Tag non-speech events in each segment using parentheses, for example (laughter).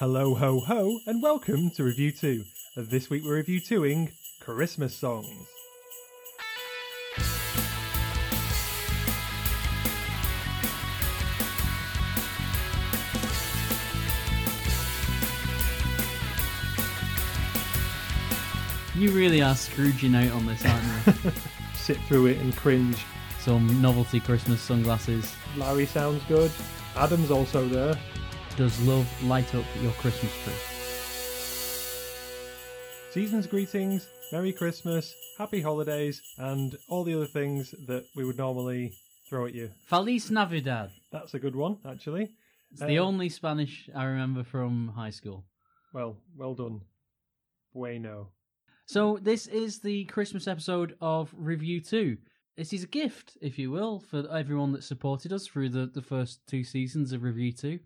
Hello, ho, ho, and welcome to RevU2. This week we're RevU2ing Christmas songs. You really are Scrooging out on this, aren't you? (laughs) Sit through it and cringe. Some novelty Christmas sunglasses. Larry sounds good. Adam's also there. Does love light up your Christmas tree? Season's greetings, Merry Christmas, Happy Holidays, and all the other things that we would normally throw at you. Feliz Navidad. That's a good one, actually. It's the Uh, only Spanish I remember from high school. Well, well done. Bueno. So this is the Christmas episode of RevU2. This is a gift, if you will, for everyone that supported us through the, the first two seasons of RevU2.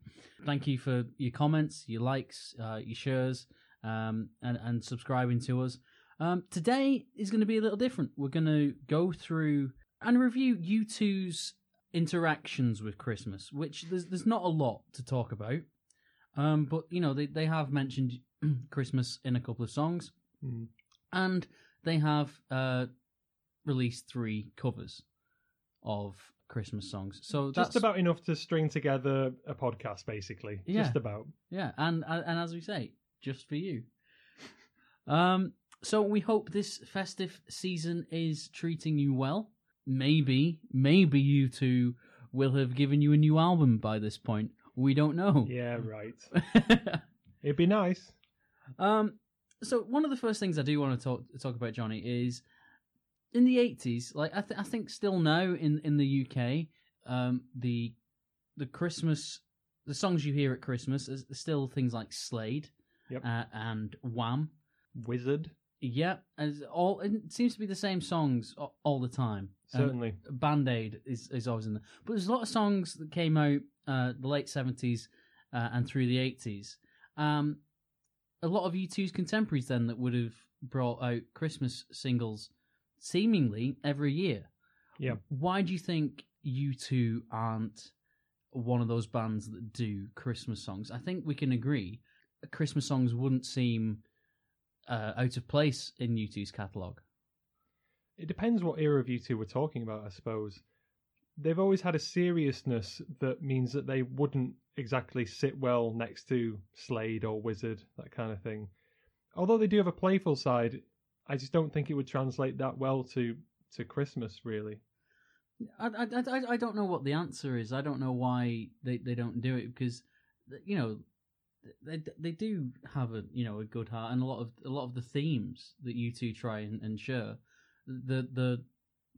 Thank you for your comments, your likes, uh, your shares, um, and, and subscribing to us. Um, today is going to be a little different. We're going to go through and review U2's interactions with Christmas, which there's, there's not a lot to talk about. Um, but, you know, they, they have mentioned (clears throat) Christmas in a couple of songs Mm. and they have uh, released three covers of Christmas songs. So that's Just about enough to string together a podcast, basically. Yeah. Just about. yeah, and and as we say, just for you. Um, so we hope this festive season is treating you well. Maybe, maybe U2 will have given you a new album by this point. We don't know. Yeah, right. (laughs) It'd be nice. Um, so one of the first things I do want to talk talk about Johnny is in the eighties. Like I, th- I think still now in in the UK, um, the the Christmas the songs you hear at Christmas is still things like Slade, Yep. uh, and Wham. Wizzard, Yeah, as all it seems to be the same songs all the time. Um, certainly. Band Aid is, is always in there. But there's a lot of songs that came out uh, the late 70s uh, and through the 80s. Um, a lot of U2's contemporaries then that would have brought out Christmas singles seemingly every year. Yeah. Why do you think U2 aren't one of those bands that do Christmas songs? I think we can agree Christmas songs wouldn't seem uh, out of place in U2's catalogue. It depends what era of U2 we're talking about, I suppose. They've always had a seriousness that means that they wouldn't exactly sit well next to Slade or Wizzard, that kind of thing. Although they do have a playful side, I just don't think it would translate that well to to Christmas, really. I, I, I, I don't know what the answer is. I don't know why they, they don't do it because you know they they do have a you know a good heart and a lot of a lot of the themes that U2 try and, and share the the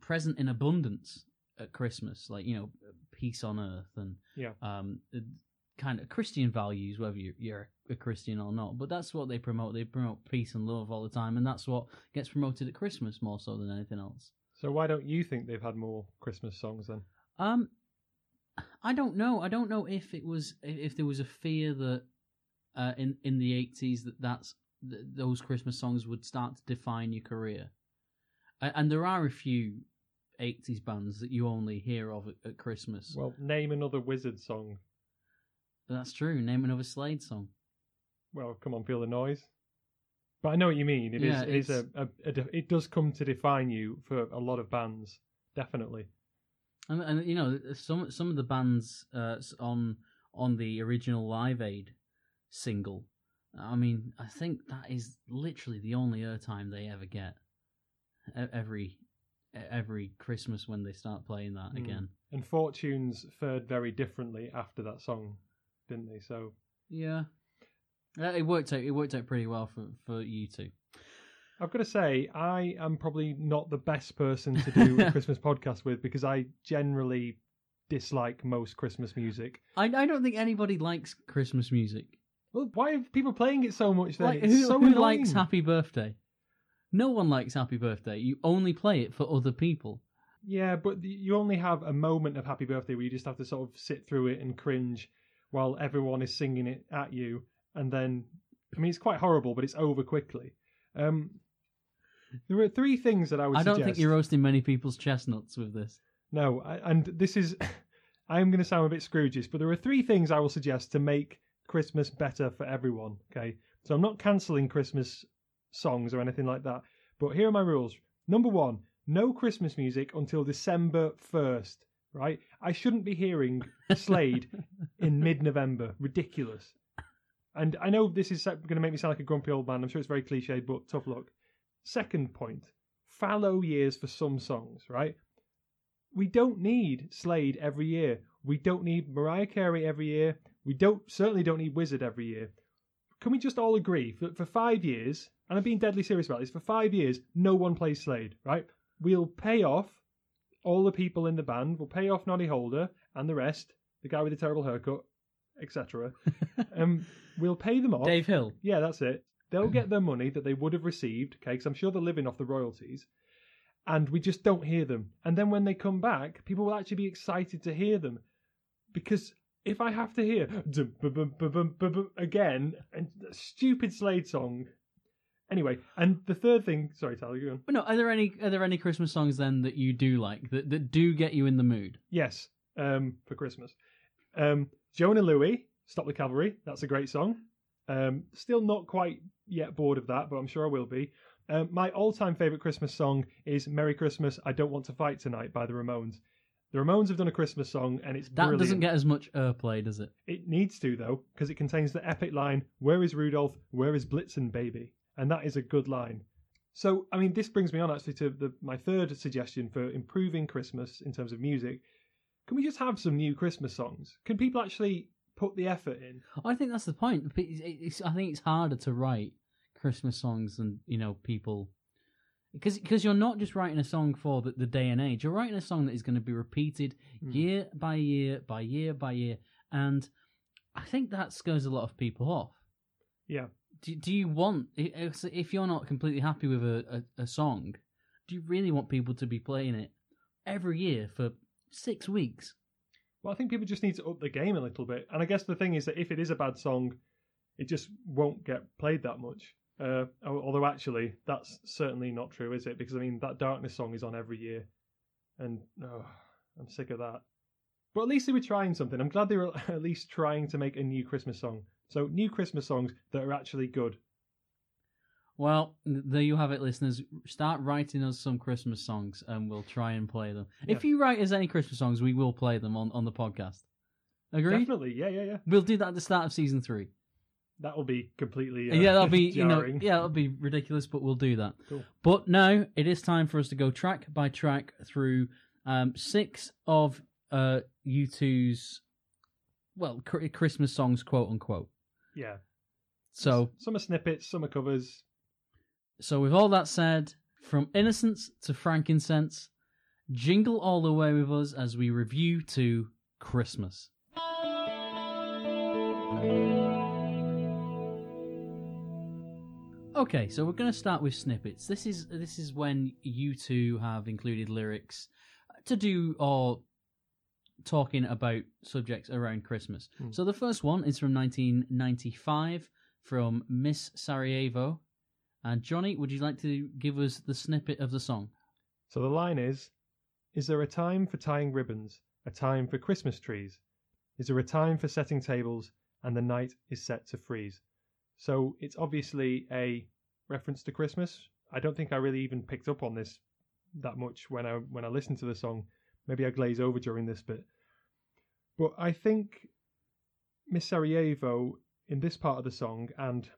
present in abundance at Christmas like you know peace on earth and Yeah. um kind of Christian values whether you're, you're a Christian or not but that's what they promote they promote peace and love all the time and that's what gets promoted at Christmas more so than anything else. So why don't you think they've had more Christmas songs then? Um, I don't know. I don't know if it was if there was a fear that uh, in in the eighties that that's th- those Christmas songs would start to define your career, and there are a few eighties bands that you only hear of at Christmas. Well, name another Wizzard song. That's true. Name another Slade song. Well, come on, feel the noise. But I know what you mean. It is. Yeah, is a, it's- a, a de- It does come to define you for a lot of bands. Definitely. And, and you know some some of the bands uh, on on the original Live Aid single. I mean, I think that is literally the only airtime they ever get. Every every Christmas when they start playing that Mm. again. And Fortunes fared very differently after that song, didn't they? So Yeah, Uh, it worked out. It worked out pretty well for for U2. I've got to say, I am probably not the best person to do a (laughs) Christmas podcast with because I generally dislike most Christmas music. I I don't think anybody likes Christmas music. Well, why are people playing it so much then? Like it's who, so who likes Happy Birthday? No one likes Happy Birthday. You only play it for other people. Yeah, but you only have a moment of Happy Birthday where you just have to sort of sit through it and cringe while everyone is singing it at you, and then I mean it's quite horrible, but it's over quickly. Um, there are three things that I would. I don't suggest. think you're roasting many people's chestnuts with this. No, I, and this is. (laughs) I'm going to sound a bit Scrooge's, but there are three things I will suggest to make Christmas better for everyone. Okay, so I'm not cancelling Christmas songs or anything like that. But here are my rules. Number one, no Christmas music until December 1st, right? I shouldn't be hearing Slade in (laughs) mid November. Ridiculous. And I know this is going to make me sound like a grumpy old man. I'm sure it's very cliche, but tough luck. Second point fallow years for some songs, right? We don't need Slade every year. We don't need Mariah Carey every year. We don't certainly don't need Wizzard every year. Can we just all agree that for five years, and I'm being deadly serious about this, for five years, no one plays Slade, right? We'll pay off all the people in the band. We'll pay off Noddy Holder and the rest, the guy with the terrible haircut, etc. (laughs) um, we'll pay them off. Dave Hill. Yeah, that's it. They'll get (clears throat) their money that they would have received, okay, because I'm sure they're living off the royalties. And we just don't hear them. And then when they come back, people will actually be excited to hear them. Because if I have to hear again, and stupid Slade song. Anyway, and the third thing, sorry, Tyler, go on. But no, are there any are there any Christmas songs then that you do like that, that do get you in the mood? Yes, um, for Christmas. Um, Jona Lewie, Stop the Cavalry. That's a great song. Um, still not quite yet bored of that, but I'm sure I will be. Um, my all-time favorite Christmas song is "Merry Christmas, I Don't Want to Fight Tonight" by the Ramones. The Ramones have done a Christmas song, and it's That brilliant. doesn't get as much airplay, does it? It needs to though, because it contains the epic line, "Where is Rudolph? Where is Blitzen, baby?" And that is a good line. So, I mean, this brings me on actually to the, my third suggestion for improving Christmas in terms of music. Can we just have some new Christmas songs? Can people actually put the effort in? I think that's the point. It's, it's, I think it's harder to write Christmas songs than you know people because because you're not just writing a song for the, the day and age. You're writing a song that is going to be repeated Mm. year by year by year by year, and I think that scares a lot of people off. Yeah. Do, do you want if you're not completely happy with a, a, a song, do you really want people to be playing it every year for six weeks? Well, I think people just need to up the game a little bit. And I guess the thing is that if it is a bad song, it just won't get played that much. Uh, although actually, that's certainly not true, is it? Because I mean, that Darkness song is on every year, and oh, I'm sick of that. But at least they were trying something. I'm glad they were (laughs) at least trying to make a new Christmas song. So new Christmas songs that are actually good. Well, there you have it, listeners. Start writing us some Christmas songs, and we'll try and play them. If you write us any Christmas songs, we will play them on, on the podcast. Agree? Definitely, yeah, yeah, yeah. We'll do that at the start of season three. That will be completely uh, yeah, that'll be (laughs) you know, yeah, that'll be ridiculous, but we'll do that. Cool. But now it is time for us to go track by track through um, six of uh, U2's well cr- Christmas songs, quote unquote. yeah. So, some are snippets, some are covers. so with all that said, from innocence to frankincense, jingle all the way with us as we RevU2 Christmas. Okay, so we're going to start with snippets. This is this is when U2 have included lyrics to do or talking about subjects around Christmas. Hmm. So the first one is from 1995 from Miss Sarajevo. And Johnny, would you like to give us the snippet of the song? So the line is Is there a time for tying ribbons, a time for Christmas trees? Is there a time for setting tables, and the night is set to freeze? So it's obviously a reference to Christmas. I don't think I really even picked up on this that much when I when I listened to the song. Maybe I glaze over during this bit. But I think Miss Sarajevo in this part of the song, and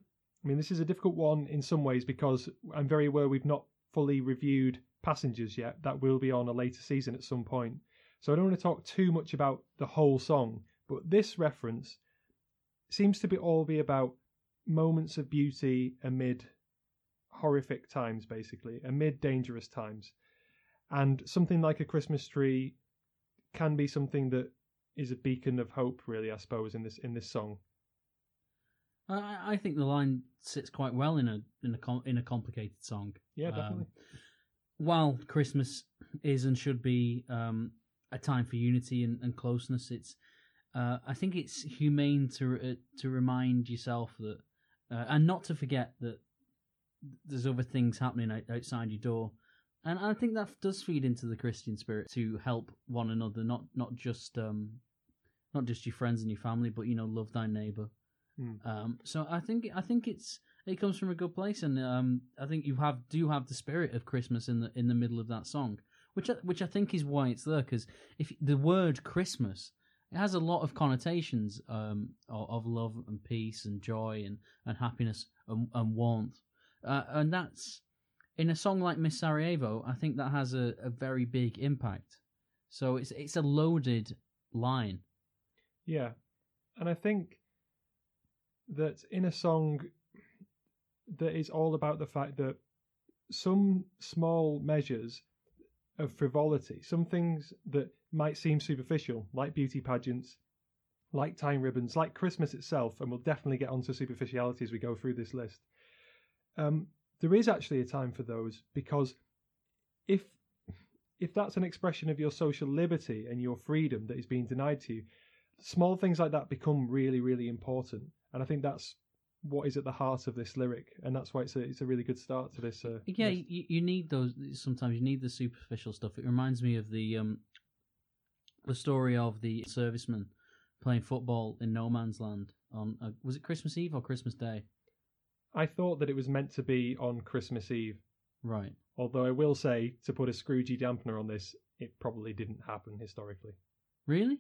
I mean this is a difficult one in some ways because I'm very aware we've not fully reviewed Passengers yet. That will be on a later season at some point. So I don't want to talk too much about the whole song, but this reference seems to be all be about moments of beauty amid horrific times, basically, amid dangerous times. And something like a Christmas tree can be something that is a beacon of hope, really, I suppose, in this in this song. I, I think the line sits quite well in a in a com- in a complicated song. Yeah, Um, definitely. while Christmas is and should be um, a time for unity and, and closeness, it's uh, I think it's humane to uh, to remind yourself that uh, and not to forget that there's other things happening outside your door, and I think that does feed into the Christian spirit to help one another, not not just um, not just your friends and your family, but you know, love thy neighbor. Mm. Um, so I think I think it's it comes from a good place, and um, I think you have do have the spirit of Christmas in the in the middle of that song, which I, which I think is why it's there. Because if the word Christmas, it has a lot of connotations um, of, of love and peace and joy and, and happiness and, and warmth, uh, and that's in a song like Miss Sarajevo. I think that has a, a very big impact. So it's it's a loaded line. Yeah, and I think that in a song that is all about the fact that some small measures of frivolity, some things that might seem superficial, like beauty pageants, like tying ribbons, like Christmas itself, and we'll definitely get onto superficiality as we go through this list. Um, there is actually a time for those because if if that's an expression of your social liberty and your freedom that is being denied to you, small things like that become really, really important. And I think that's what is at the heart of this lyric, and that's why it's a it's a really good start to this. Uh, Yeah, list. you, you need those. Sometimes you need the superficial stuff. It reminds me of the um, the story of the serviceman playing football in no man's land on uh, was it Christmas Eve or Christmas Day? I thought that it was meant to be on Christmas Eve, Right. although I will say to put a Scroogey dampener on this, it probably didn't happen historically. Really?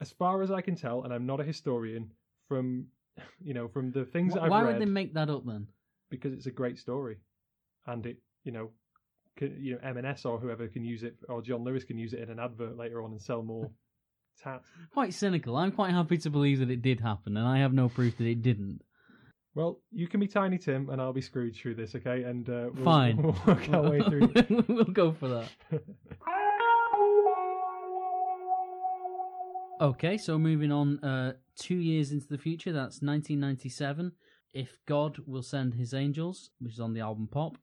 As far as I can tell, and I'm not a historian, from (laughs) you know from the things Wh- that I've read. Why read, would they make that up then? because it's a great story, and it you know. Can, you know, M&S or whoever can use it, or John Lewis can use it in an advert later on and sell more (laughs) tat. Quite cynical. I'm quite happy to believe that it did happen, and I have no proof that it didn't. Well, you can be Tiny Tim, and I'll be Scrooge through this, okay? And uh, we'll, Fine. (laughs) we'll work our way through. (laughs) we'll go for that. (laughs) Okay, so moving on uh, two years into the future, that's 1997. If God Will Send His Angels, which is on the album Pop.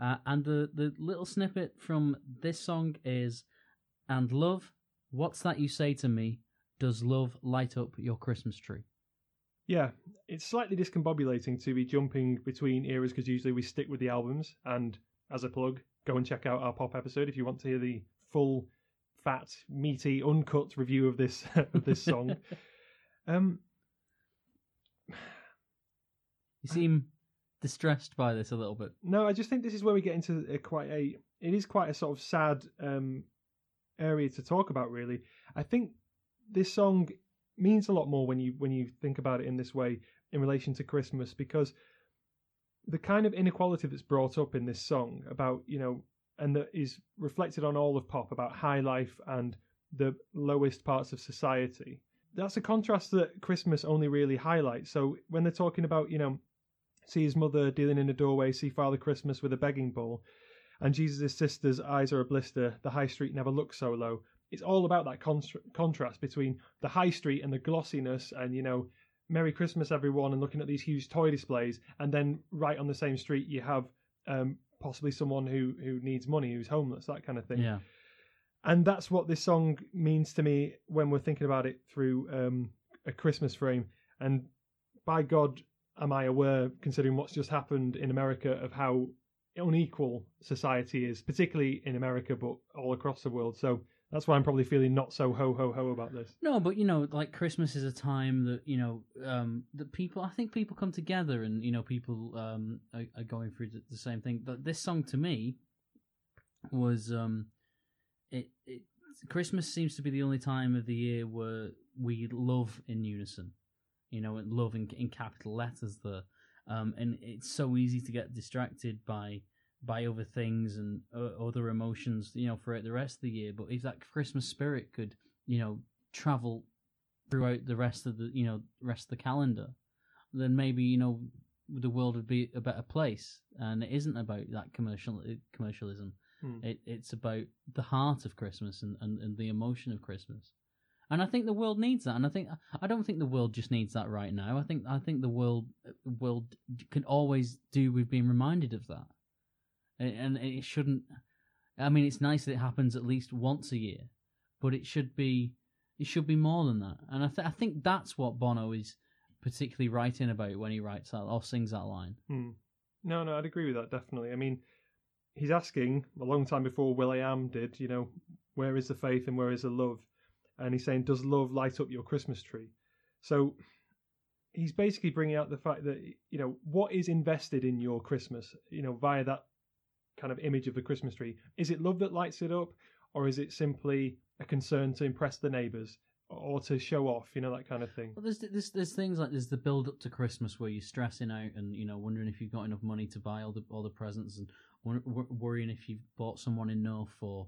Uh, and the, the little snippet from this song is And love, what's that you say to me? Does love light up your Christmas tree? Yeah, it's slightly discombobulating to be jumping between eras because usually we stick with the albums. And as a plug, go and check out our pop episode if you want to hear the full, fat, meaty, uncut review of this (laughs) of this song. (laughs) um, You seem distressed by this a little bit. no, I just think this is where we get into a quite a. It is quite a sort of sad um, area to talk about. Really, I think this song means a lot more when you when you think about it in this way in relation to Christmas because the kind of inequality that's brought up in this song about you know and that is reflected on all of pop about high life and the lowest parts of society that's a contrast that christmas only really highlights. So when they're talking about you know see his mother dealing in a doorway see father christmas with a begging bowl and jesus' sister's eyes are a blister the high street never looks so low it's all about that contra- contrast between the high street and the glossiness and you know merry christmas everyone and looking at these huge toy displays and then right on the same street you have um, possibly someone who who needs money who's homeless that kind of thing Yeah. and that's what this song means to me when we're thinking about it through um, a Christmas frame. And by God, am I aware, considering what's just happened in America, of how unequal society is, particularly in America, but all across the world. So that's why I'm probably feeling not so ho ho ho about this. No, but you know, like Christmas is a time that you know um, that people. I think people come together, and you know, people um, are, are going through the, same thing. But this song to me was um, it, it. Christmas seems to be the only time of the year where we love in unison. You know, and love in, in capital letters there, um, and it's so easy to get distracted by by other things and uh, other emotions, you know, throughout the rest of the year. But if that Christmas spirit could, you know, travel throughout the rest of the, you know, rest of the calendar, then maybe you know the world would be a better place. And it isn't about that commercial commercialism. Hmm. It, it's about the heart of Christmas and, and, and the emotion of Christmas. And I think the world needs that. And I think I don't think the world just needs that right now. I think I think the world world can always do with being reminded of that and it shouldn't. I mean, it's nice that it happens at least once a year, but it should be it should be more than that. And I, th- I think that's what Bono is particularly writing about when he writes that or sings that line. Hmm. No, no, I'd agree with that definitely. I mean, he's asking a long time before will.i.am did. You know, where is the faith and where is the love? And he's saying, does love light up your Christmas tree? So he's basically bringing out the fact that you know what is invested in your Christmas, you know, via that kind of image of the Christmas tree. Is it love that lights it up, or is it simply a concern to impress the neighbours or to show off? You know that kind of thing. Well, there's, there's there's things like there's the build up to Christmas where you're stressing out and you know wondering if you've got enough money to buy all the all the presents and wor- wor- worrying if you've bought someone enough or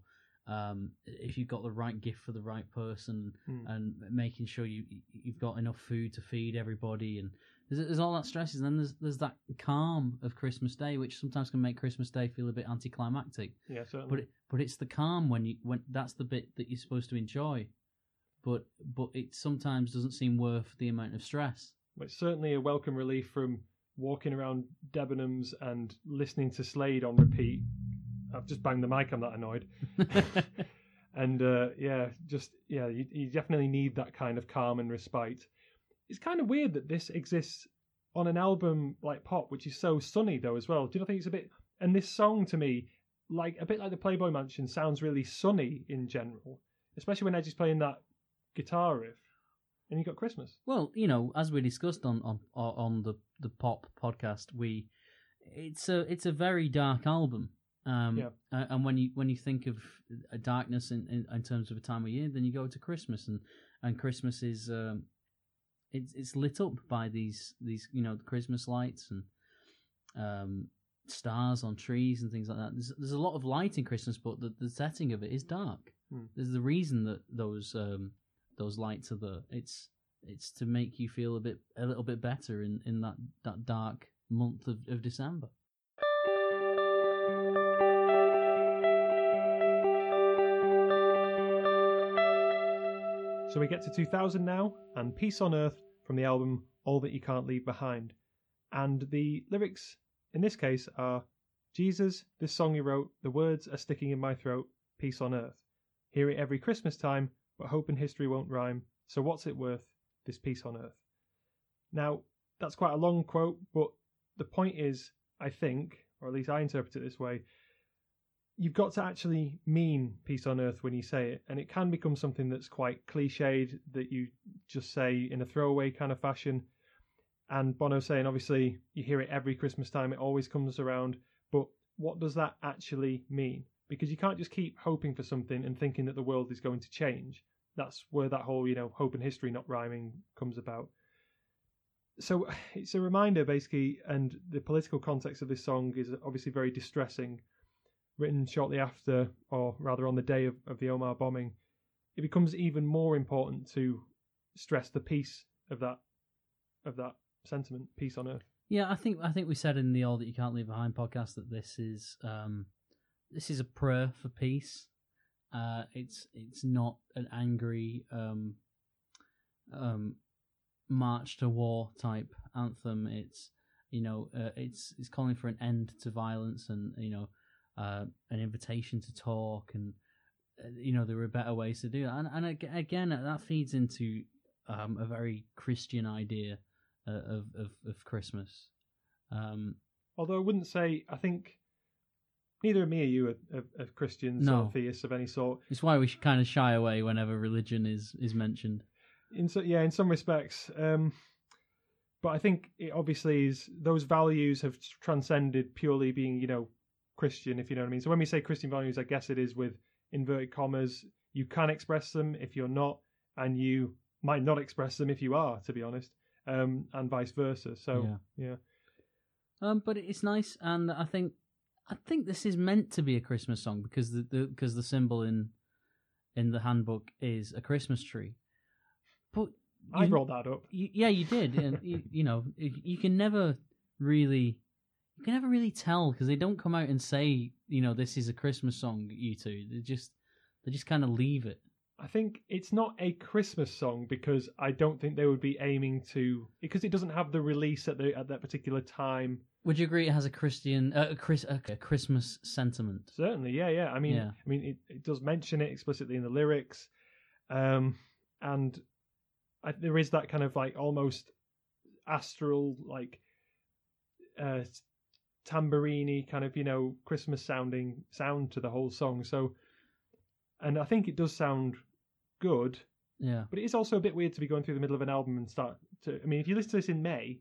um, if you've got the right gift for the right person Hmm. and making sure you you've got enough food to feed everybody and there's, there's all that stresses and then there's there's that calm of Christmas Day which sometimes can make Christmas Day feel a bit anticlimactic Yeah, certainly. but it, but it's the calm when you when that's the bit that you're supposed to enjoy but but it sometimes doesn't seem worth the amount of stress But it's certainly a welcome relief from walking around Debenhams and listening to Slade on repeat. I've just banged the mic. I'm that annoyed. (laughs) and uh, yeah, just yeah, you, you definitely need that kind of calm and respite. It's kind of weird that this exists on an album like Pop, which is so sunny though as well. Do you not think it's a bit? And this song to me, like a bit like the Playboy Mansion, sounds really sunny in general, especially when Edge is playing that guitar riff. And you got Christmas. Well, you know, as we discussed on on on the the pop podcast, we it's a it's a very dark album. Um, Yeah. and when you when you think of a darkness in, in, in terms of a time of year, then you go to Christmas, and and Christmas is um, it's it's lit up by these these you know the Christmas lights and um, stars on trees and things like that. There's there's a lot of light in Christmas, but the, the setting of it is dark. Hmm. There's the reason that those um, those lights are there. It's it's to make you feel a bit a little bit better in, in that, that dark month of, of December. So we get to 2000 now, and Peace on Earth from the album All That You Can't Leave Behind. And the lyrics in this case are Jesus, this song you wrote, the words are sticking in my throat, peace on earth. Hear it every Christmas time, but hope and history won't rhyme. So what's it worth, this peace on earth? Now, that's quite a long quote, but the point is, I think, or at least I interpret it this way, you've got to actually mean peace on earth when you say it, and it can become something that's quite cliched that you just say in a throwaway kind of fashion. And Bono saying, obviously, you hear it every Christmas time, it always comes around, but what does that actually mean? Because you can't just keep hoping for something and thinking that the world is going to change. That's where that whole, you know, hope and history not rhyming comes about. So (sighs) it's a reminder, basically, and the political context of this song is obviously very distressing written shortly after, or rather on the day of, of the Omagh bombing, it becomes even more important to stress the peace of that of that sentiment, peace on earth. Yeah, I think I think we said in the All That You Can't Leave Behind podcast that this is um, this is a prayer for peace. Uh, it's it's not an angry um, um, march to war type anthem. It's you know uh, it's it's calling for an end to violence and you know uh, an invitation to talk and uh, you know there are better ways to do that. And, and again that feeds into um, a very Christian idea uh, of, of of Christmas. Um, Although I wouldn't say, I think neither me or you are, are, are Christians No. or theists of any sort. it's why we should kind of shy away whenever religion is is mentioned. in so yeah in some respects um but i think it obviously is those values have transcended purely being you know christian if you know what i mean. So when we say christian values i guess it is with inverted commas. You can express them if you're not and you might not express them if you are to be honest um and vice versa. So yeah, Um, but it's nice, and I think I think this is meant to be a Christmas song because the, the because the symbol in in the handbook is a Christmas tree. But i you- brought that up. you, yeah, you did, and you, you know you can never really you can never really tell because they don't come out and say you know this is a Christmas song. U2, they just they just kind of leave it. I think it's not a Christmas song because I don't think they would be aiming to because it doesn't have the release at the at that particular time. Would you agree it has a Christian uh, a Chris a, Christmas sentiment? Certainly, yeah, yeah. I mean, Yeah. I mean, it, it does mention it explicitly in the lyrics, um, and I, there is that kind of like almost astral, like uh, tambourine kind of you know Christmas sounding sound to the whole song. So, and I think it does sound good, Yeah. but it is also a bit weird to be going through the middle of an album and start to. I mean, if you listen to this in May,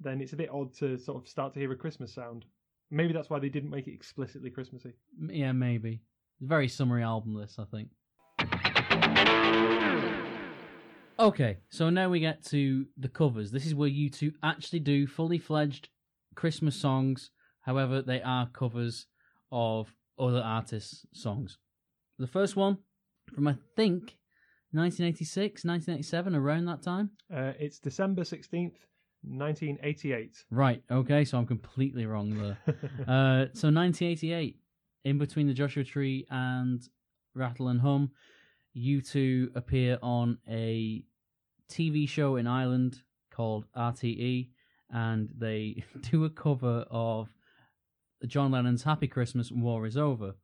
then it's a bit odd to sort of start to hear a Christmas sound. Maybe that's why they didn't make it explicitly Christmassy. Yeah, maybe. It's very summery album, this, I think. Okay, so now we get to the covers. This is where U2 actually do fully fledged Christmas songs. However, they are covers of other artists' songs. The first one from, I think, 1986, 1987, around that time. Uh, it's December 16th, 1988. Right, okay, so I'm completely wrong there. (laughs) Uh, so 1988, in between the Joshua Tree and Rattle and Hum, U2 appear on a TV show in Ireland called RTE, and they (laughs) do a cover of John Lennon's "Happy Christmas, War Is Over."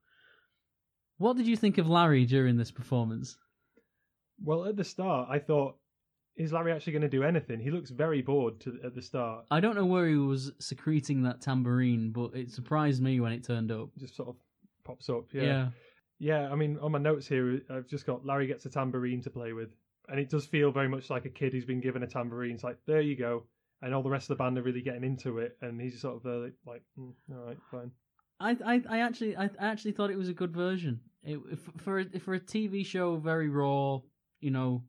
What did you think of Larry during this performance? well, at the start, I thought, is Larry actually going to do anything? He looks very bored to, at the start. I don't know where he was secreting that tambourine, but it surprised me when it turned up. Just sort of pops up. Yeah, Yeah. yeah. I mean, on my notes here, I've just got Larry gets a tambourine to play with. And it does feel very much like a kid who's been given a tambourine. It's like, there you go. And all the rest of the band are really getting into it. And he's just sort of there, like, like mm, all right, fine. I, I, I actually, I actually thought it was a good version. It, for a, for a TV show, very raw, you know,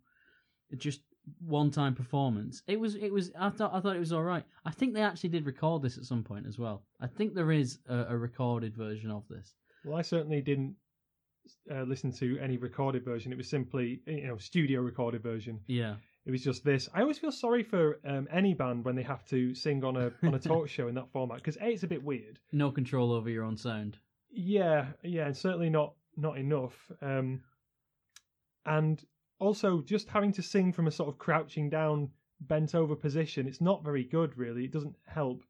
just one time performance. It was, it was. I thought, I thought it was all right. I think they actually did record this at some point as well. I think there is a, a recorded version of this. Well, I certainly didn't uh, listen to any recorded version. It was simply, you know, studio recorded version. Yeah, It was just this. I always feel sorry for um, any band when they have to sing on a on a talk (laughs) show in that format because a it's a bit weird. no control over your own sound. Yeah, yeah, and certainly not not enough. Um, and also just having to sing from a sort of crouching down, bent over position. It's not very good, really. It doesn't help.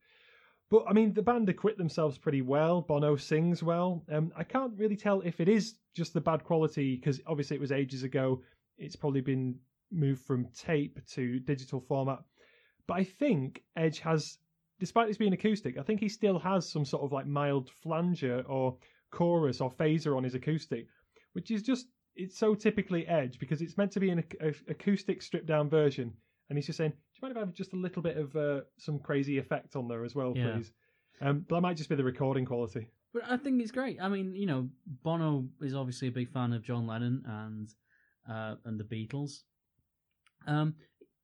But I mean, the band acquit themselves pretty well. Bono sings well. Um, I can't really tell if it is just the bad quality because obviously it was ages ago. It's probably been moved from tape to digital format. But I think Edge has, despite this being acoustic, I think he still has some sort of like mild flanger or chorus or phaser on his acoustic, which is just it's so typically Edge because it's meant to be an acoustic stripped down version, and he's just saying, "Do you mind if I have just a little bit of uh, some crazy effect on there as well, Yeah. please?" Um, but that might just be the recording quality. But I think it's great. I mean, you know, Bono is obviously a big fan of John Lennon and uh, and the Beatles. Um,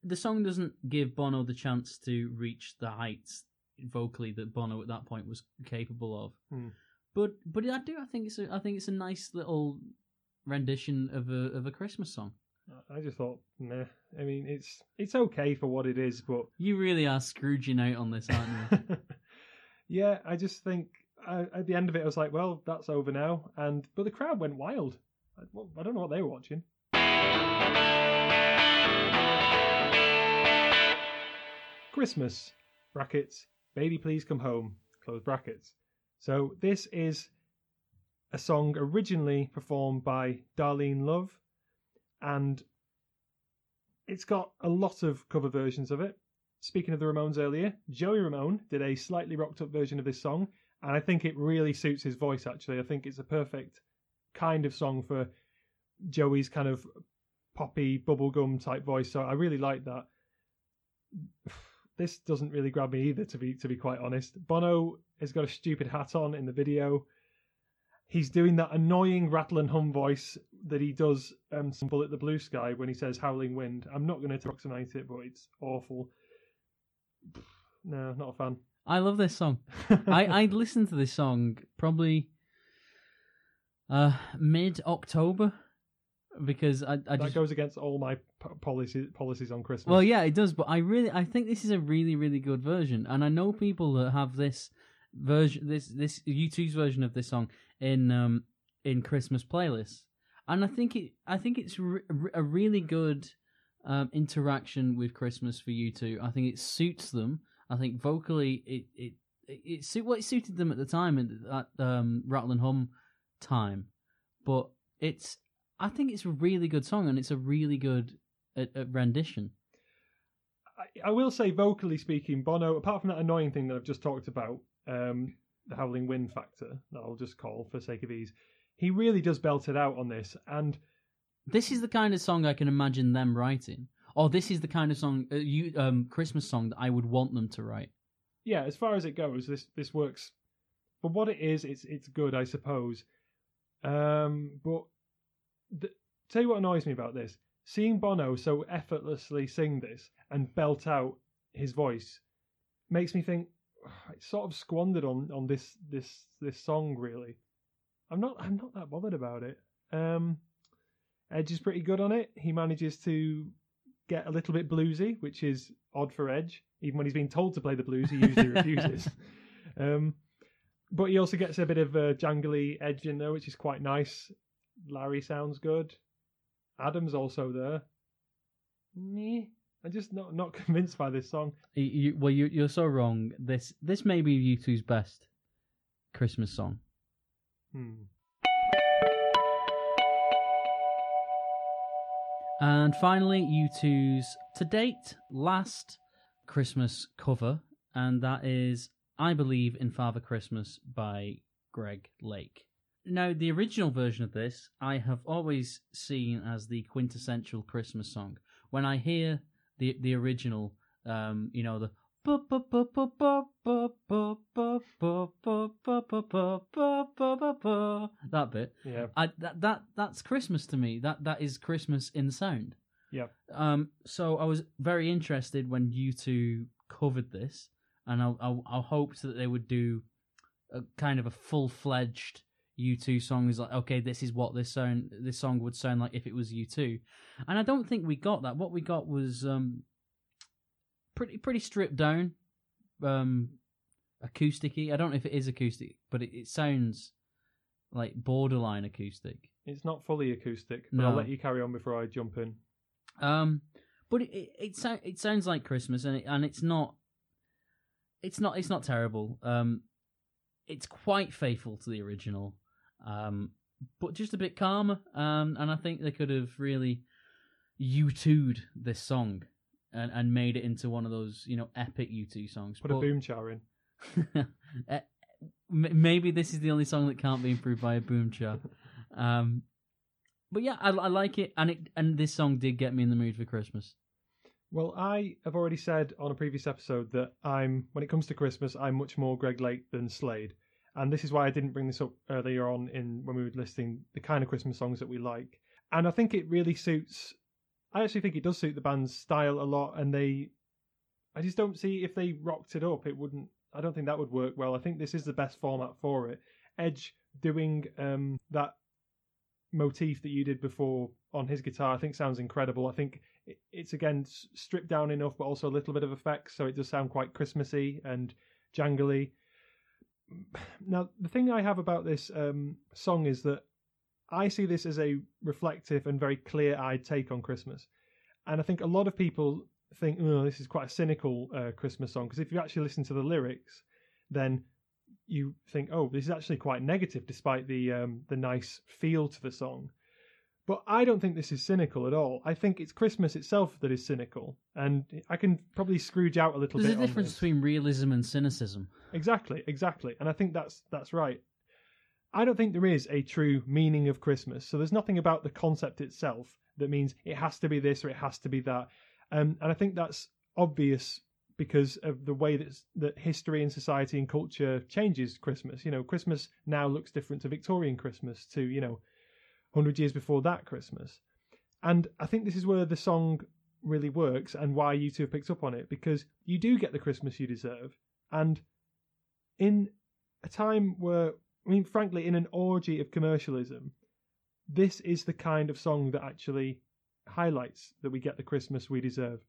the song doesn't give Bono the chance to reach the heights vocally that Bono at that point was capable of. Hmm. But but I do. I think it's a, I think it's a nice little rendition of a of a Christmas song. I just thought, nah. I mean, it's it's okay for what it is, but You really are Scrooging out on this, aren't you? (laughs) yeah, I just think at the end of it, I was like, well, that's over now. And but the crowd went wild. I, I don't know what they were watching. Christmas brackets. Baby, please come home. Close brackets. So this is a song originally performed by Darlene Love, and it's got a lot of cover versions of it. Speaking of the Ramones earlier, Joey Ramone did a slightly rocked up version of this song, and I think it really suits his voice actually. I think it's a perfect kind of song for Joey's kind of poppy bubblegum type voice. So I really like that. This doesn't really grab me either to be to be quite honest. Bono has got a stupid hat on in the video. He's doing that annoying rattle and hum voice that he does um some Bullet the Blue Sky when he says howling wind. I'm not going to approximate it, but it's awful. (sighs) No, not a fan. I love this song. (laughs) I I listened to this song probably uh mid October because I I that just goes against all my policies policies on Christmas. well yeah it does but I really I think this is a really really good version and I know people that have this version this this U2's version of this song in um in Christmas playlists and I think it I think it's re- a really good um interaction with Christmas for U2 I think it suits them I think vocally it it it, it suit well it suited them at the time at that um Rattle and Hum time but it's I think it's a really good song and it's a really good uh, uh, rendition. I, I will say, vocally speaking, Bono, apart from that annoying thing that I've just talked about, um, the howling wind factor, that I'll just call for sake of ease, he really does belt it out on this. And This is the kind of song I can imagine them writing. oh, this is the kind of song, uh, you um, Christmas song that I would want them to write. yeah, as far as it goes, this this works for what it is. It's it's good, I suppose. Um, but the, tell you what annoys me about this: seeing Bono so effortlessly sing this and belt out his voice makes me think "Ah, it's sort of squandered on on this this this song. Really, I'm not I'm not that bothered about it. Um, Edge is pretty good on it. He manages to get a little bit bluesy, which is odd for Edge. Even when he's being told to play the blues, he usually (laughs) refuses. Um, but he also gets a bit of a jangly edge in there, which is quite nice. Larry sounds good. Adam's also there. Meh. I'm just not not (laughs) convinced by this song. You, you, well, you, you're so wrong. This this may be U2's best Christmas song. Hmm. And finally, U2's to date last Christmas cover, and that is I Believe in Father Christmas by Greg Lake. Now, the original version of this I have always seen as the quintessential Christmas song. When I hear the the original, um, you know, the that bit, Yeah. I, that that that's Christmas to me. That that is Christmas in sound. Yep. Um. So I was very interested when U2 covered this, and I I, I hoped that they would do a kind of a full fledged U2 song. Is like okay, this is what this sound this song would sound like if it was U2, and I don't think we got that. What we got was um pretty pretty stripped down, um acousticy. I don't know if it is acoustic, but it, it sounds like borderline acoustic. It's not fully acoustic, but No. I'll let you carry on before I jump in. Um, but it it, it, it sounds like Christmas, and it, and it's not. It's not. It's not terrible. Um, it's quite faithful to the original. Um, but just a bit calmer. Um, and I think they could have really U2'd this song and and made it into one of those you know epic U2 songs. Put a boom char in. (laughs) Eh, maybe this is the only song that can't be improved by a boom char. Um, but yeah, I, I like it, and it and this song did get me in the mood for Christmas. Well, I have already said on a previous episode that I'm, when it comes to Christmas, I'm much more Greg Lake than Slade. And this is why I didn't bring this up earlier on in when we were listing the kind of Christmas songs that we like. And I think it really suits, I actually think it does suit the band's style a lot. And they, I just don't see if they rocked it up, it wouldn't, I don't think that would work well. I think this is the best format for it. Edge doing um, that motif that you did before on his guitar, I think sounds incredible. I think it's again stripped down enough, but also a little bit of effects, so it does sound quite Christmassy and jangly. Now, the thing I have about this um, song is that I see this as a reflective and very clear-eyed take on Christmas, and I think a lot of people think, "Oh, this is quite a cynical uh, Christmas song." Because if you actually listen to the lyrics, then you think, "Oh, this is actually quite negative," despite the um, the nice feel to the song. But I don't think this is cynical at all. I think it's Christmas itself that is cynical, and I can probably scrooge out a little bit. There's a difference between realism and cynicism. Exactly, exactly, and I think that's that's right. I don't think there is a true meaning of Christmas. So there's nothing about the concept itself that means it has to be this or it has to be that. Um, and I think that's obvious because of the way that that history and society and culture changes Christmas. You know, Christmas now looks different to Victorian Christmas to you know, hundred years before that Christmas. And I think this is where the song really works and why U2 have picked up on it because you do get the Christmas you deserve. And in a time where, I mean, frankly, in an orgy of commercialism, this is the kind of song that actually highlights that we get the Christmas we deserve.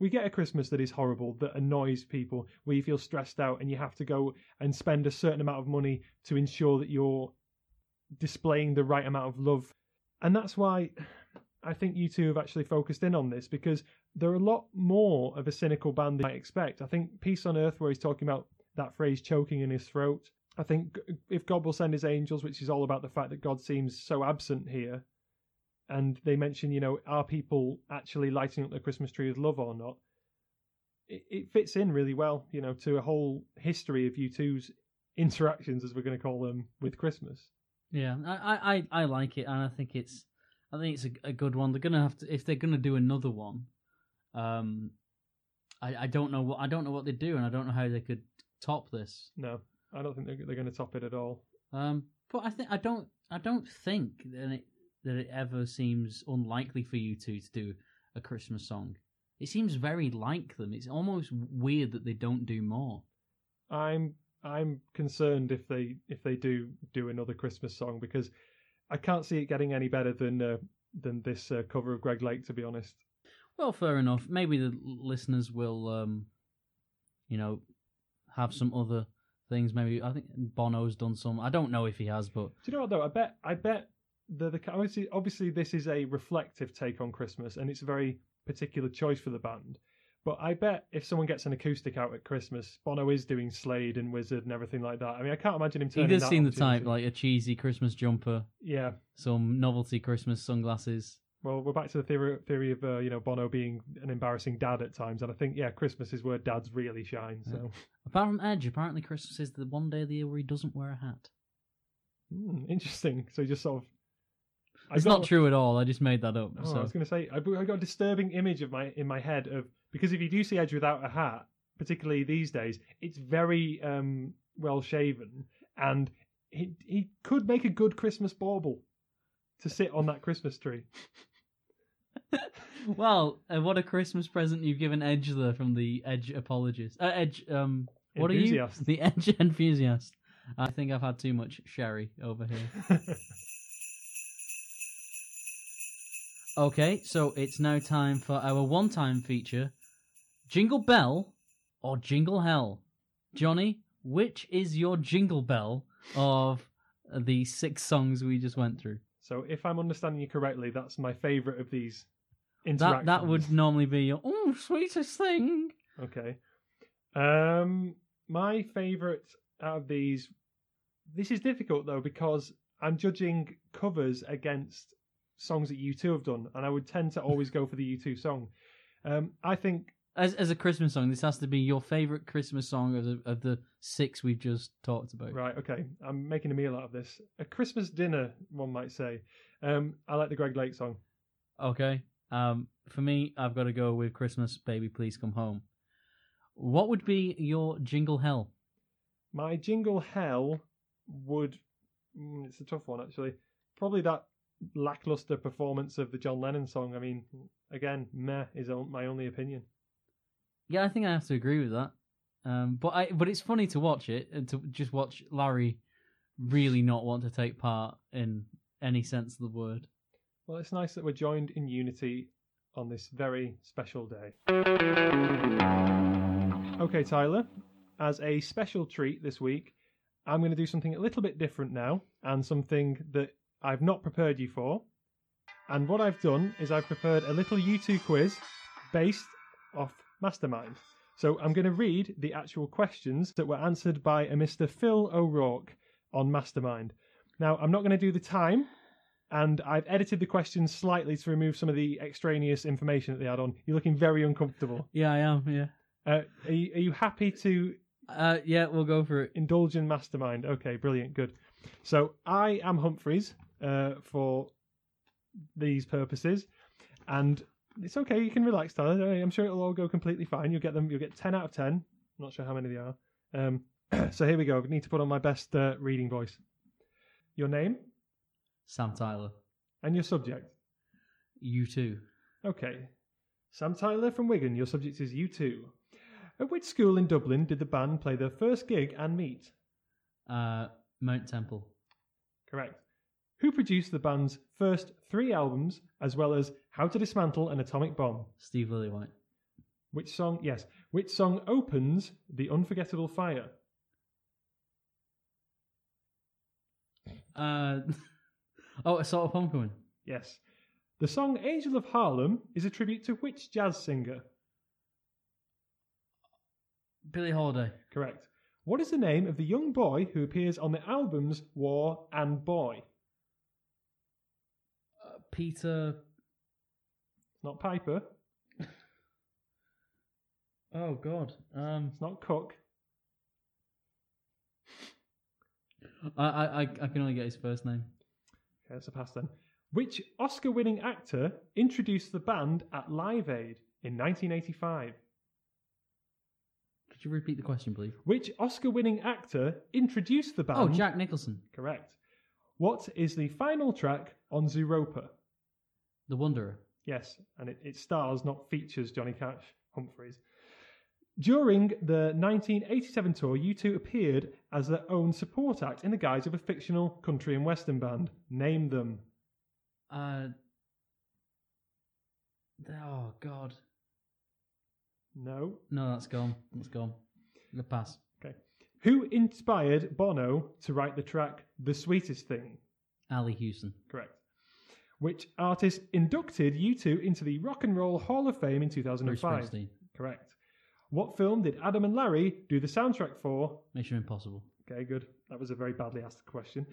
We get a Christmas that is horrible, that annoys people, where you feel stressed out and you have to go and spend a certain amount of money to ensure that you're displaying the right amount of love. And that's why I think U2 have actually focused in on this because they're a lot more of a cynical band than I expect. I think Peace on Earth, where he's talking about that phrase choking in his throat. I think if God will send his angels, which is all about the fact that God seems so absent here, and they mention, you know, are people actually lighting up the Christmas tree with love or not? It, it fits in really well, you know, to a whole history of U2's interactions, as we're going to call them, with Christmas. Yeah, I, I, I like it, and I think it's I think it's a, a good one. They're gonna have to if they're gonna do another one. Um, I, I don't know what I don't know what they do, and I don't know how they could top this. No, I don't think they're, they're going to top it at all. Um, but I think I don't I don't think that it that it ever seems unlikely for U2 to do a Christmas song. It seems very like them. It's almost weird that they don't do more. I'm I'm concerned if they if they do do another Christmas song because I can't see it getting any better than uh, than this uh, cover of Greg Lake. To be honest, Well, fair enough. Maybe the listeners will, um, you know, have some other things. Maybe I think Bono's done some. I don't know if he has, but do you know what though? I bet I bet the the obviously obviously this is a reflective take on Christmas and it's a very particular choice for the band. But I bet if someone gets an acoustic out at Christmas, Bono is doing Slade and Wizzard and everything like that. I mean, I can't imagine him he does seem the type, like a cheesy Christmas jumper, yeah. some novelty Christmas sunglasses. Well, we're back to the theory theory of uh, you know Bono being an embarrassing dad at times, and I think yeah, Christmas is where dads really shine. So Apart from Edge, apparently Christmas is the one day of the year where he doesn't wear a hat. Hmm, interesting. So he just sort of. It's got- not true at all. I just made that up. Oh, I was going to say I, I got a disturbing image of my in my head of because if you do see Edge without a hat, particularly these days, it's very um, well shaven, and he he could make a good Christmas bauble to sit on that Christmas tree. (laughs) well, uh, what a Christmas present you've given Edge there from the Edge apologist. Uh, Edge, um, what Enthusiast. are you? The Edge (laughs) enthusiast. I think I've had too much sherry over here. (laughs) Okay, so it's now time for our one-time feature: Jingle Bell or Jingle Hell. Jonny, which is your Jingle Bell of the six songs we just went through? so if I'm understanding you correctly, that's my favourite of these That that would normally be your oh sweetest thing. Okay. Um, my favourite out of these. This is difficult though because I'm judging covers against songs that U2 have done, and I would tend to always go for the U two song. Um, I think As as a Christmas song, this has to be your favorite Christmas song of the of the six we've just talked about. right. Okay, I'm making a meal out of this. A Christmas dinner, one might say. Um, I like the Greg Lake song. Okay. Um, for me, I've got to go with Christmas, baby, please come home. What would be your jingle hell? My jingle hell would. Mm, it's a tough one actually. Probably that lackluster performance of the John Lennon song. I mean, again, meh is my only opinion. Yeah, I think I have to agree with that. Um, but I but it's funny to watch it and to just watch Larry really not want to take part in any sense of the word. Well, it's nice that we're joined in unity on this very special day. Okay, Tyler, as a special treat this week, I'm going to do something a little bit different now and something that I've not prepared you for. And what I've done is I've prepared a little U2 quiz based off Mastermind. So I'm going to read the actual questions that were answered by a Mr. Phil O'Rourke on Mastermind. Now, I'm not going to do the time, and I've edited the questions slightly to remove some of the extraneous information that they had on. You're looking very uncomfortable. Yeah, I am. Yeah. Uh, are, you, are you happy to Uh, yeah, we'll go for it. indulge in Mastermind? Okay, brilliant, good. So I am Humphrys uh, for these purposes, and it's okay. You can relax, Tyler. I'm sure it'll all go completely fine. You'll get them. You'll get ten out of ten. I'm not sure how many they are. Um, (clears throat) so here we go. I need to put on my best uh, reading voice. Your name Sam Tyler. and your subject. U2. Okay. Sam Tyler from Wigan, your subject is U2. At which school in Dublin did the band play their first gig and meet? Uh, Mount Temple. Correct. Who produced the band's first three albums, as well as How to Dismantle an Atomic Bomb? Steve Lillywhite. Which song, yes, which song opens The Unforgettable Fire? Uh, (laughs) oh, a sort of homecoming. Yes. The song Angel of Harlem is a tribute to which jazz singer? Billie Holiday. Correct. What is the name of the young boy who appears on the albums War and Boy? Peter. It's not Piper. Oh God. Um, It's not Cook. I, I I can only get his first name. Okay, that's a pass then. Which Oscar winning actor introduced the band at Live Aid in 1985? Could you repeat the question, please? Which Oscar winning actor introduced the band? Oh, Jack Nicholson, Correct. What is the final track on Zooropa? The Wanderer. Yes, and it, it stars, not features, Johnny Cash Humphrys. During the 1987 tour, U2 appeared as their own support act in the guise of a fictional country and western band. Name them. Uh. Oh God. No. No, that's gone. That's gone. The pass. Okay. Who inspired Bono to write the track The Sweetest Thing? Ali Hewson. Correct. Which artist inducted U2 into the Rock and Roll Hall of Fame in Bruce 2005? Springsteen. Correct. What film did Adam and Larry do the soundtrack for? Mission Impossible. Okay, good. That was a very badly asked question.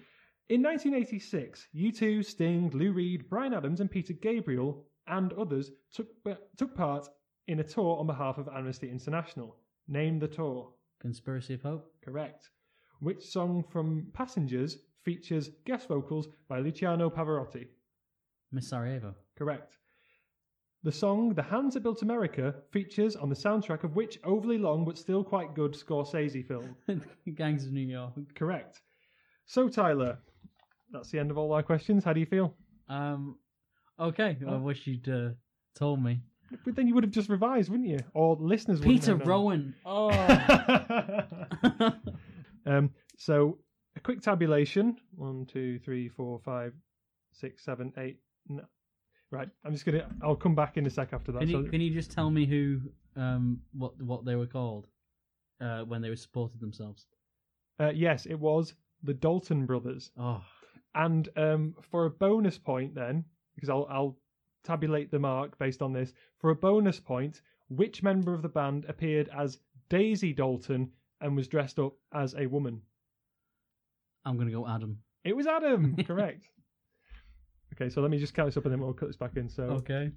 In 1986, U2, Sting, Lou Reed, Bryan Adams, and Peter Gabriel and others took, took part in a tour on behalf of Amnesty International. Name the tour. Conspiracy of Hope. Correct. Which song from Passengers features guest vocals by Luciano Pavarotti? Miss Sarajevo. Correct. The song The Hands That Built America features on the soundtrack of which overly long but still quite good Scorsese film? (laughs) Gangs of New York. Correct. So, Tyler, that's the end of all our questions. How do you feel? Um. Okay. I wish you'd uh, told me. But then you would have just revised, wouldn't you? Or listeners wouldn't Peter. Rowan. Oh. (laughs) um, so, a quick tabulation. One, two, three, four, five, six, seven, eight. No. Right. I'm just gonna. I'll come back in a sec after that. can you So- can you just tell me who um what what they were called uh when they were supported themselves? uh, yes, it was the Dalton brothers. Oh. And um, for a bonus point, then, because I'll, I'll tabulate the mark based on this, for a bonus point, which member of the band appeared as Daisy Dalton and was dressed up as a woman? I'm gonna go Adam. It was Adam, (laughs) correct. Okay, so let me just count this up and then we'll cut this back in. So Okay.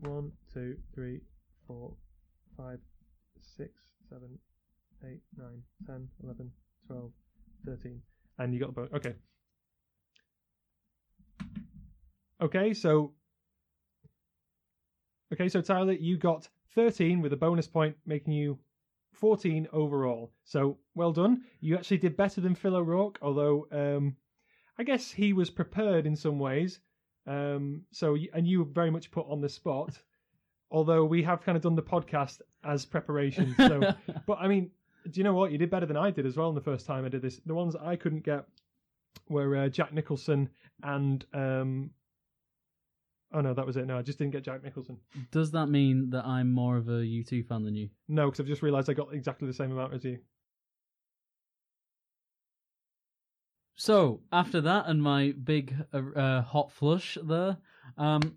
one, two, three, four, five, six, seven, eight, nine, ten, eleven, twelve, thirteen, and you got the bonus. Okay. Okay, so okay, so Tyler, you got thirteen with a bonus point, making you fourteen overall. So well done. You actually did better than Phil O'Rourke, although um, I guess he was prepared in some ways. Um, so and you were very much put on the spot. (laughs) Although we have kind of done the podcast as preparation. So, (laughs) but I mean, do you know what? You did better than I did as well in the first time I did this. The ones I couldn't get were uh, Jack Nicholson and um. Oh no, that was it. No, I just didn't get Jack Nicholson. Does that mean that I'm more of a U2 fan than you? No, because I've just realised I got exactly the same amount as you. So after that and my big uh, uh, hot flush there, um,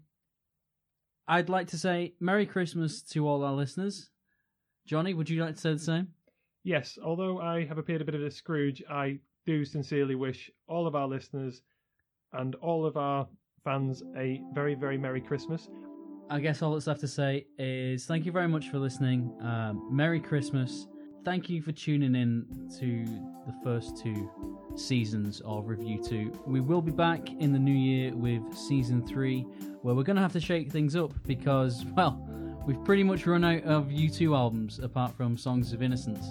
I'd like to say Merry Christmas to all our listeners. Jonny, would you like to say the same? Yes, although I have appeared a bit of a Scrooge, I do sincerely wish all of our listeners and all of our fans a very, very Merry Christmas. I guess all that's left to say is thank you very much for listening. Um, Merry Christmas. Thank you for tuning in to the first two seasons of RevU2. We will be back in the new year with season 3, where we're going to have to shake things up because, (laughs) well, we've pretty much run out of U2 albums apart from Songs of Innocence.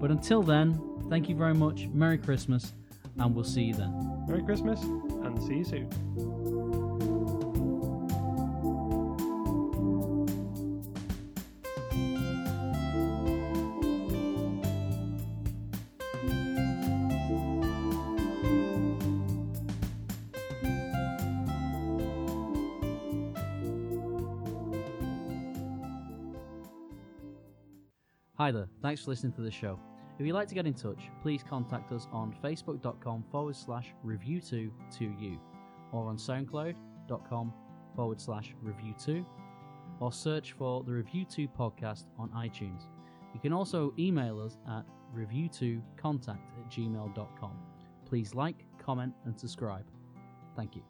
But until then, thank you very much. Merry Christmas, and we'll see you then. Merry Christmas and see you soon. Hi there, thanks for listening to the show. If you'd like to get in touch, please contact us on facebook.com forward slash revu2 to you or on soundcloud.com forward slash revu2 or search for the RevU2 podcast on iTunes. You can also email us at revu2contact at gmail.com. Please like, comment, and subscribe. Thank you.